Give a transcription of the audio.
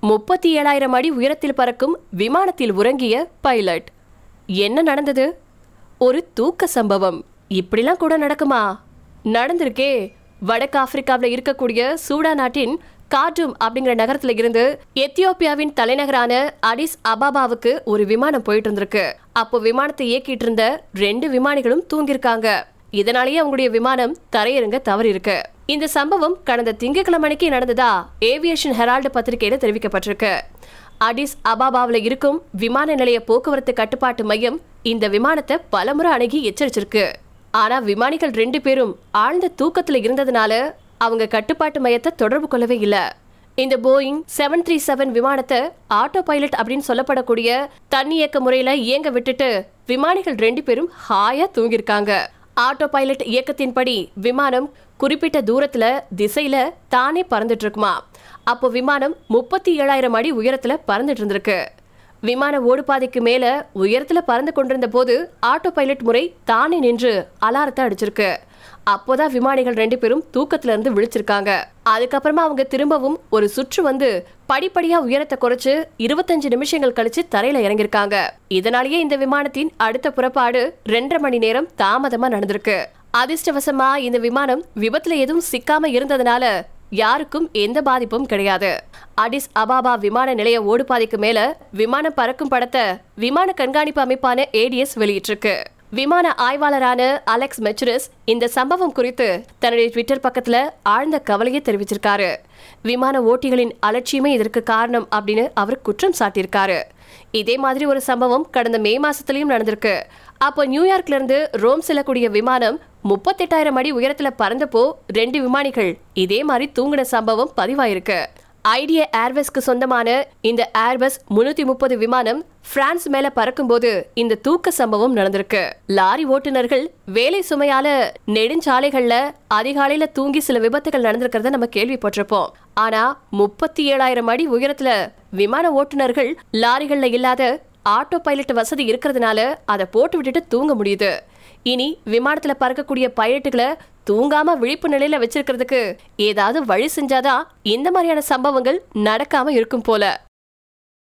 முப்பத்தி ஏழாயிரம் அடி உயரத்தில் பறக்கும் விமானத்தில் உறங்கிய பைலட். என்ன நடந்தது? ஒரு தூக்க சம்பவம். இப்படிலாம் கூட நடக்குமா? நடந்திருக்கே. வடக்கு ஆப்பிரிக்காவில் இருக்கக்கூடிய சூடா நாட்டின் கார்டூம் அப்படிங்கிற நகரத்துல இருந்து எத்தியோப்பியாவின் தலைநகரான அடிஸ் அபாபாவுக்கு ஒரு விமானம் போயிட்டு இருந்திருக்கு அப்போ விமானத்தை இயக்கிட்டு இருந்த ரெண்டு விமானிகளும் தூங்கியிருக்காங்க. இதனாலேயே அவங்களுடைய விமானம் தரையிறங்க தவறி இருக்கு இந்த சம்பவம் கடந்த திங்கட்கிழமை அன்னைக்கு நடந்ததா ஏவியேஷன் ஹெரால்டு பத்திரிகையில தெரிவிக்கப்பட்டிருக்கு. அடிஸ் அபாபாவில் இருக்கும் விமான நிலைய போக்குவரத்து கட்டுப்பாட்டு மையம் இந்த விமானத்தை பலமுறை அணுகி எச்சரிச்சிருக்கு. ஆனா விமானிகள் ரெண்டு பேரும் ஆழ்ந்த தூக்கத்துல இருந்ததுனால அவங்க கட்டுப்பாட்டு மையத்தை தொடர்பு கொள்ளவே இல்ல. இந்த போயிங் செவன் த்ரீ செவன் விமானத்தை ஆட்டோ பைலட் அப்படின்னு சொல்லப்படக்கூடிய தன்னியக்க முறையில இயங்க விட்டுட்டு விமானிகள் ரெண்டு பேரும் ஹாயா தூங்கியிருக்காங்க. ஆட்டோ பைலட் இயக்கத்தின்படி விமானம் குறிப்பிட்ட தூரத்துல திசையில தானே பறந்துட்டு இருக்குமா அப்போ விமானம் முப்பத்தி ஏழாயிரம் அடி உயரத்துல பறந்துட்டு இருந்திருக்கு விமான ஓடுபாதைக்கு மேல உயரத்துல பறந்து கொண்டிருந்த போது ஆட்டோ பைலட் முறை தானே நின்று அலாரத்தை அடிச்சிருக்கு. அப்போதான் விமானிகள் ரெண்டு பேரும் தூக்கத்துல இருந்து விழிச்சிருக்காங்க. அதுக்கப்புறமா அவங்க திரும்பவும் ஒரு சுற்று வந்து படிப்படியா உயரத்தை குறைச்சு இருபத்தஞ்சு நிமிஷங்கள் கழிச்சு தரையில இறங்கியிருக்காங்க. இதனாலேயே இந்த விமானத்தின் அடுத்த புறப்பாடு ரெண்டரை மணி நேரம் தாமதமா நடந்திருக்கு. அதிர்ஷ்டவசமா இந்த விமானம் விபத்துல எதுவும் சிக்காம இருந்ததுனால யாருக்கும் எந்த பாதிப்பும் கிடையாது. அடிஸ் அபாபா விமான நிலைய ஓடுபாதைக்கு மேல விமானம் பறக்கும் படத்தை விமான கண்காணிப்பு அமைப்பான ஏடிஎஸ் வெளியிட்டிருக்கு. விமான ஆய்வாளரான அலெக்ஸ் மெச்சுரஸ் இந்த சம்பவம் குறித்து தன்னுடைய ட்விட்டர் பக்கத்துல ஆழ்ந்த கவலையை தெரிவிச்சிருக்காரு. விமான ஓட்டிகளின் அலட்சியமே இதற்கு காரணம் அப்படின்னு அவர் குற்றம் சாட்டியிருக்காரு. இதே மாதிரி ஒரு சம்பவம் கடந்த மே மாசத்துலயும் நடந்திருக்கு. அப்போ நியூயார்க்ல இருந்து ரோம் செல்லக்கூடிய விமானம் முப்பத்தெட்டாயிரம் அடி உயரத்துல பறந்தப்போ ரெண்டு விமானிகள் இதே மாதிரி தூங்கின சம்பவம் பதிவாயிருக்கு. ஐடியா ஏர்வேஸ்க்கு சொந்தமான இந்த ஏர்பஸ் முன்னூத்தி முப்பது விமானம் பிரான்ஸ் மேல பறக்கும்போது இந்த தூக்க சம்பவம் நடந்திருக்கு. லாரி ஓட்டுநர்கள் வேலை சுமையால நெடுஞ்சாலைகள்ல அதிகாலையில தூங்கி சில விபத்துகள் நடந்திருக்கிறத நம்ம கேள்விப்பட்டிருப்போம். ஆனா முப்பத்தி ஏழாயிரம் அடி உயரத்துல விமான ஓட்டுநர்கள் லாரிகள்ல இல்லாத ஆட்டோ பைலட் வசதி இருக்கிறதுனால அதை போட்டு விட்டுட்டு தூங்க முடியுது. இனி விமானத்துல பறக்கக்கூடிய பைலட்டுகளை தூங்காம விழிப்பு நிலையில வச்சிருக்கிறதுக்கு ஏதாவது வழி செஞ்சாதான் இந்த மாதிரியான சம்பவங்கள் நடக்காம இருக்கும் போல.